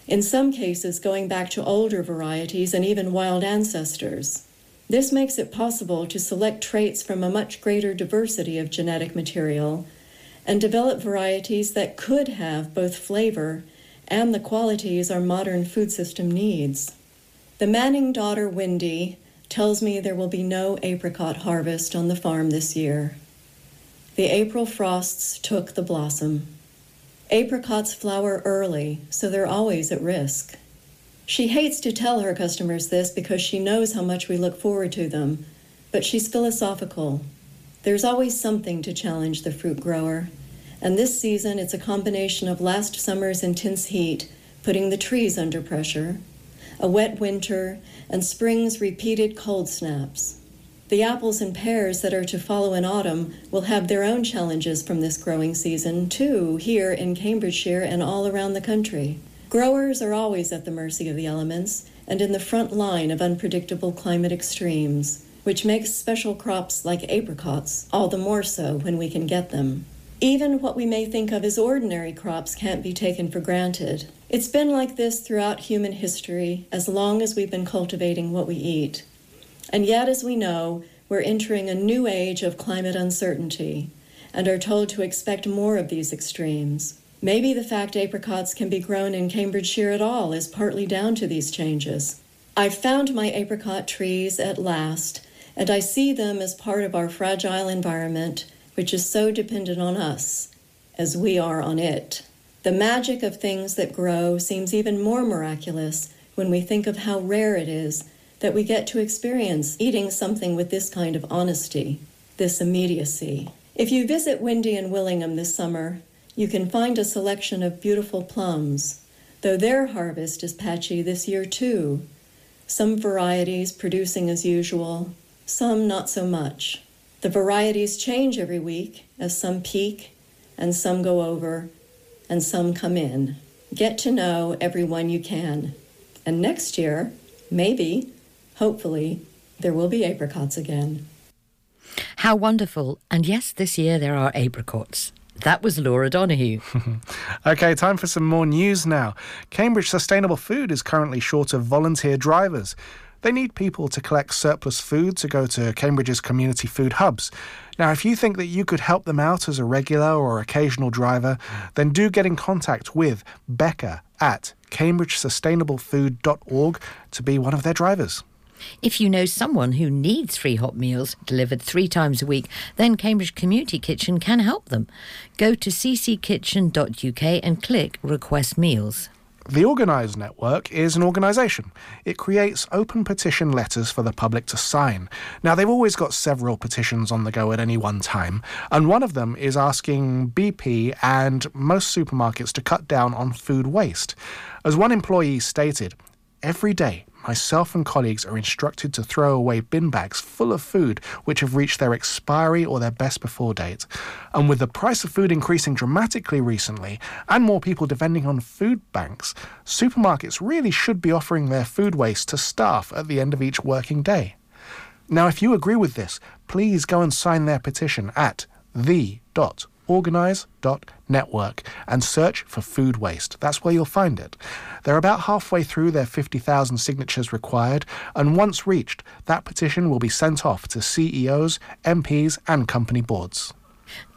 In some cases, going back to older varieties and even wild ancestors. This makes it possible to select traits from a much greater diversity of genetic material and develop varieties that could have both flavor and the qualities our modern food system needs. The Manning daughter, Wendy, tells me there will be no apricot harvest on the farm this year. The April frosts took the blossom. Apricots flower early, so they're always at risk. She hates to tell her customers this because she knows how much we look forward to them, but she's philosophical. There's always something to challenge the fruit grower, and this season it's a combination of last summer's intense heat putting the trees under pressure, a wet winter, and spring's repeated cold snaps. The apples and pears that are to follow in autumn will have their own challenges from this growing season, too, here in Cambridgeshire and all around the country. Growers are always at the mercy of the elements, and in the front line of unpredictable climate extremes, which makes special crops like apricots all the more so when we can get them. Even what we may think of as ordinary crops can't be taken for granted. It's been like this throughout human history as long as we've been cultivating what we eat. And yet, as we know, we're entering a new age of climate uncertainty and are told to expect more of these extremes. Maybe the fact apricots can be grown in Cambridgeshire at all is partly down to these changes. I've found my apricot trees at last, and I see them as part of our fragile environment, which is so dependent on us as we are on it. The magic of things that grow seems even more miraculous when we think of how rare it is that we get to experience eating something with this kind of honesty, this immediacy. If you visit Wendy and Willingham this summer, you can find a selection of beautiful plums, though their harvest is patchy this year too. Some varieties producing as usual, some not so much. The varieties change every week as some peak and some go over and some come in. Get to know everyone you can. And next year, maybe, hopefully, there will be apricots again. How wonderful. And yes, this year there are apricots. That was Laura Donahue. okay, time for some more news now. Cambridge Sustainable Food is currently short of volunteer drivers. They need people to collect surplus food to go to Cambridge's community food hubs. Now, if you think that you could help them out as a regular or occasional driver, then do get in contact with Becca at cambridgesustainablefood.org to be one of their drivers. If you know someone who needs free hot meals delivered three times a week, then Cambridge Community Kitchen can help them. Go to cckitchen.uk and click Request Meals. The Organise Network is an organisation. It creates open petition letters for the public to sign. Now, they've always got several petitions on the go at any one time, and one of them is asking BP and most supermarkets to cut down on food waste. As one employee stated, every day myself and colleagues are instructed to throw away bin bags full of food which have reached their expiry or their best before date. And with the price of food increasing dramatically recently and more people depending on food banks, supermarkets really should be offering their food waste to staff at the end of each working day. Now, if you agree with this, please go and sign their petition at the.organise.network and search for food waste. That's where you'll find it. They're about halfway through their 50,000 signatures required, and once reached, that petition will be sent off to CEOs, MPs, and company boards.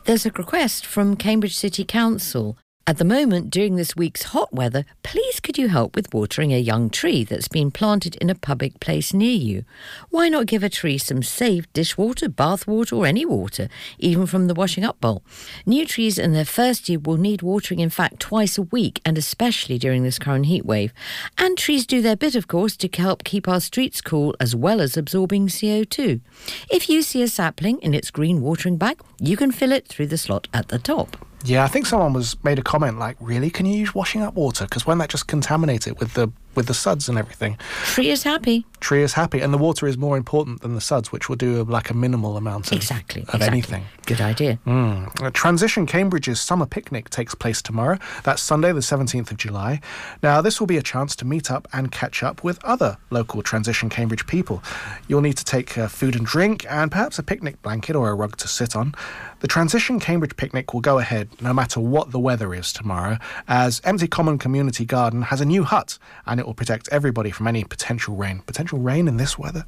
There's a request from Cambridge City Council. At the moment, during this week's hot weather, please could you help with watering a young tree that's been planted in a public place near you? Why not give a tree some safe dishwater, bath water, or any water, even from the washing up bowl? New trees in their first year will need watering, in fact, twice a week, and especially during this current heat wave. And trees do their bit, of course, to help keep our streets cool as well as absorbing CO2. If you see a sapling in its green watering bag, you can fill it through the slot at the top. Yeah, I think someone was made a comment like, "Really? Can you use washing up water? Because won't that just contaminate it with the with the suds and everything?" Tree is happy. Tree is happy, and the water is more important than the suds, which will do like a minimal amount of exactly of exactly. anything. Good idea. Mm. Transition Cambridge's summer picnic takes place tomorrow. That's Sunday, the 17th of July. Now, this will be a chance to meet up and catch up with other local Transition Cambridge people. You'll need to take uh, food and drink and perhaps a picnic blanket or a rug to sit on. The Transition Cambridge picnic will go ahead no matter what the weather is tomorrow, as Empty Common Community Garden has a new hut and it will protect everybody from any potential rain. Potential rain in this weather?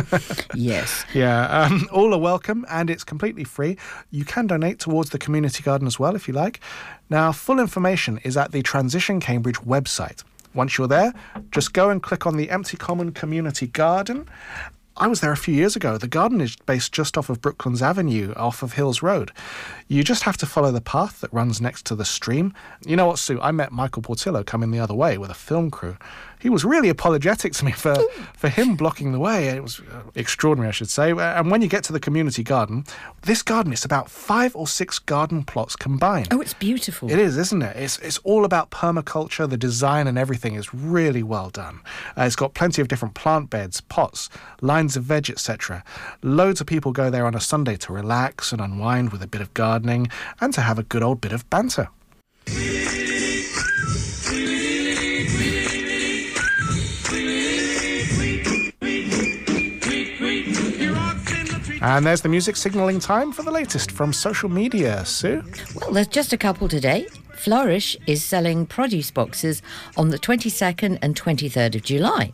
yes. Yeah, um, all are welcome and it's completely free. You can donate towards the community garden as well if you like. Now, full information is at the Transition Cambridge website. Once you're there, just go and click on the Empty Common Community Garden. I was there a few years ago. The garden is based just off of Brooklands Avenue, off of Hills Road. You just have to follow the path that runs next to the stream. You know what, Sue? I met Michael Portillo coming the other way with a film crew. He was really apologetic to me for, for him blocking the way. It was uh, extraordinary, I should say. And when you get to the community garden, this garden is about five or six garden plots combined. Oh, it's beautiful. It is, isn't it? It's, it's all about permaculture. The design and everything is really well done. Uh, it's got plenty of different plant beds, pots, lines of veg, etc. Loads of people go there on a Sunday to relax and unwind with a bit of gardening gardening and to have a good old bit of banter. And there's the music signalling time for the latest from social media. Sue? Well, there's just a couple today. Flourish is selling produce boxes on the 22nd and 23rd of July.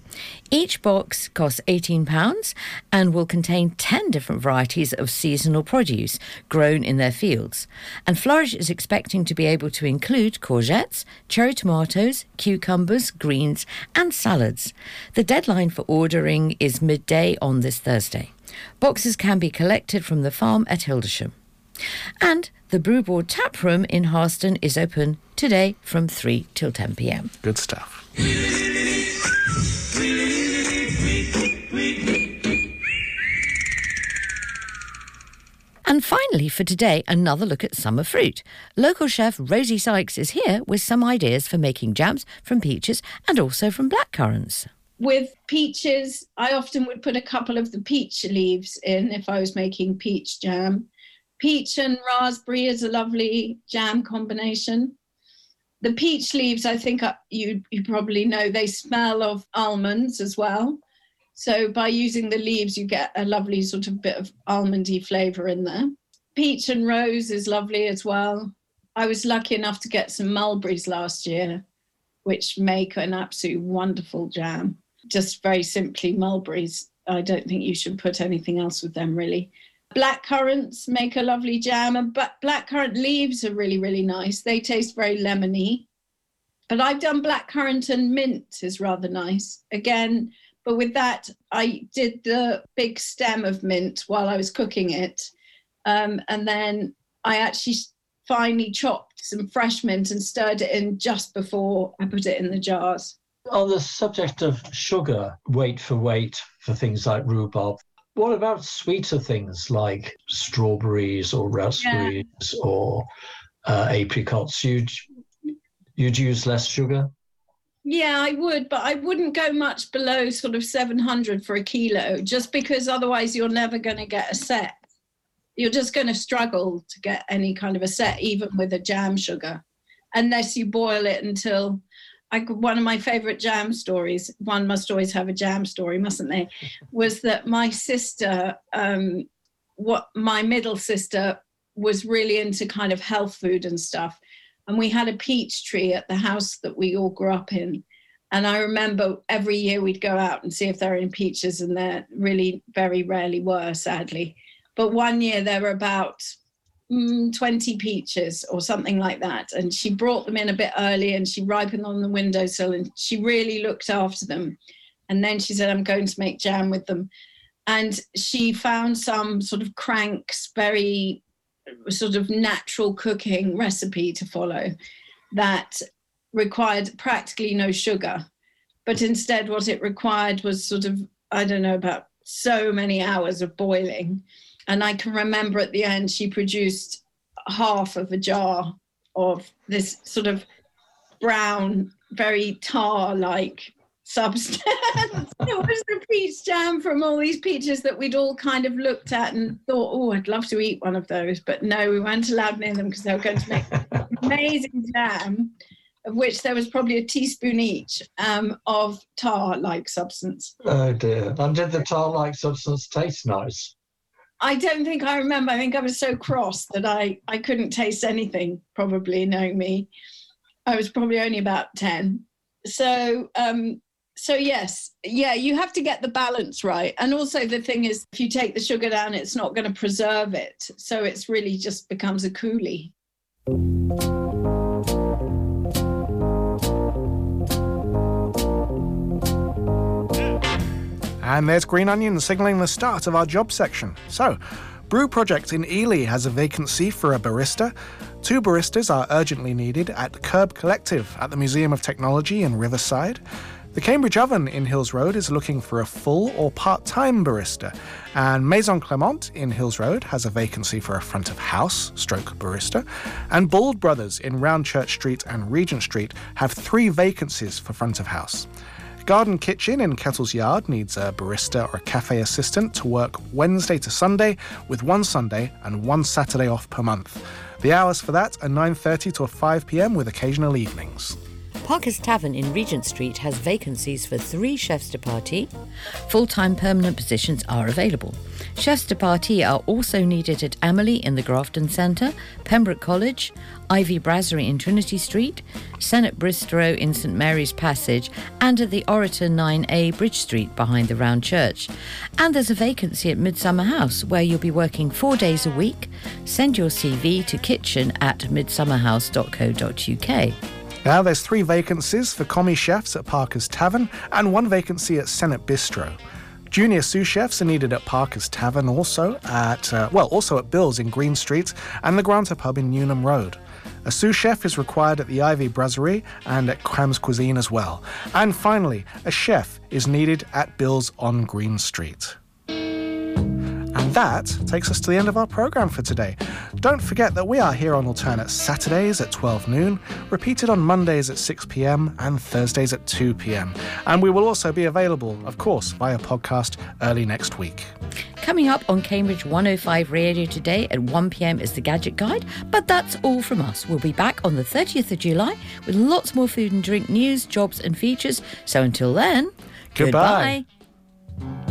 Each box costs £18 and will contain 10 different varieties of seasonal produce grown in their fields. And Flourish is expecting to be able to include courgettes, cherry tomatoes, cucumbers, greens, and salads. The deadline for ordering is midday on this Thursday. Boxes can be collected from the farm at Hildersham. And the Brewboard Tap Room in Harston is open today from 3 till 10 pm. Good stuff. And finally, for today, another look at summer fruit. Local chef Rosie Sykes is here with some ideas for making jams from peaches and also from blackcurrants. With peaches, I often would put a couple of the peach leaves in if I was making peach jam. Peach and raspberry is a lovely jam combination. The peach leaves, I think uh, you, you probably know, they smell of almonds as well. So by using the leaves, you get a lovely sort of bit of almondy flavour in there. Peach and rose is lovely as well. I was lucky enough to get some mulberries last year, which make an absolute wonderful jam. Just very simply mulberries. I don't think you should put anything else with them really. Black currants make a lovely jam, and black currant leaves are really, really nice. They taste very lemony. But I've done black currant and mint is rather nice. Again, but with that, I did the big stem of mint while I was cooking it. Um, and then I actually finely chopped some fresh mint and stirred it in just before I put it in the jars. On the subject of sugar, weight for weight for things like rhubarb, what about sweeter things like strawberries or raspberries yeah. or uh, apricots? You'd, you'd use less sugar? Yeah, I would, but I wouldn't go much below sort of 700 for a kilo, just because otherwise you're never going to get a set. You're just going to struggle to get any kind of a set, even with a jam sugar, unless you boil it until. I, one of my favorite jam stories, one must always have a jam story, mustn't they? Was that my sister, um, what my middle sister was really into kind of health food and stuff and we had a peach tree at the house that we all grew up in. And I remember every year we'd go out and see if there were any peaches, and there really very rarely were, sadly. But one year there were about mm, 20 peaches or something like that. And she brought them in a bit early and she ripened on the windowsill and she really looked after them. And then she said, I'm going to make jam with them. And she found some sort of cranks, very sort of natural cooking recipe to follow that required practically no sugar. But instead, what it required was sort of, I don't know, about so many hours of boiling. And I can remember at the end, she produced half of a jar of this sort of brown, very tar like substance. it was the peach jam from all these peaches that we'd all kind of looked at and thought, oh, I'd love to eat one of those. But no, we weren't allowed near them because they were going to make amazing jam, of which there was probably a teaspoon each um, of tar like substance. Oh dear. And did the tar like substance taste nice? I don't think I remember. I think I was so cross that I, I couldn't taste anything, probably knowing me. I was probably only about 10. So um, so yes yeah you have to get the balance right and also the thing is if you take the sugar down it's not going to preserve it so it's really just becomes a coulis and there's green onion signaling the start of our job section so brew project in ely has a vacancy for a barista Two baristas are urgently needed at Curb Collective at the Museum of Technology in Riverside. The Cambridge Oven in Hills Road is looking for a full or part time barista, and Maison Clement in Hills Road has a vacancy for a front of house stroke barista, and Bould Brothers in Roundchurch Street and Regent Street have three vacancies for front of house. Garden Kitchen in Kettle's Yard needs a barista or a cafe assistant to work Wednesday to Sunday with one Sunday and one Saturday off per month. The hours for that are 9:30 to 5 p.m. with occasional evenings. Parker's Tavern in Regent Street has vacancies for three chefs de partie. Full time permanent positions are available. Chefs de partie are also needed at Amelie in the Grafton Centre, Pembroke College, Ivy Brasserie in Trinity Street, Senate Bistro in St Mary's Passage, and at the Orator 9A Bridge Street behind the Round Church. And there's a vacancy at Midsummer House where you'll be working four days a week. Send your CV to kitchen at midsummerhouse.co.uk. Now there's three vacancies for commis chefs at Parker's Tavern and one vacancy at Senate Bistro. Junior sous chefs are needed at Parker's Tavern, also at uh, well, also at Bill's in Green Street and the Granta Pub in Newnham Road. A sous chef is required at the Ivy Brasserie and at Cram's Cuisine as well. And finally, a chef is needed at Bill's on Green Street. And that takes us to the end of our programme for today. Don't forget that we are here on alternate Saturdays at 12 noon, repeated on Mondays at 6 pm and Thursdays at 2 pm. And we will also be available, of course, via podcast early next week. Coming up on Cambridge 105 Radio today at 1pm is the Gadget Guide, but that's all from us. We'll be back on the 30th of July with lots more food and drink news, jobs, and features. So until then, Goodbye. goodbye.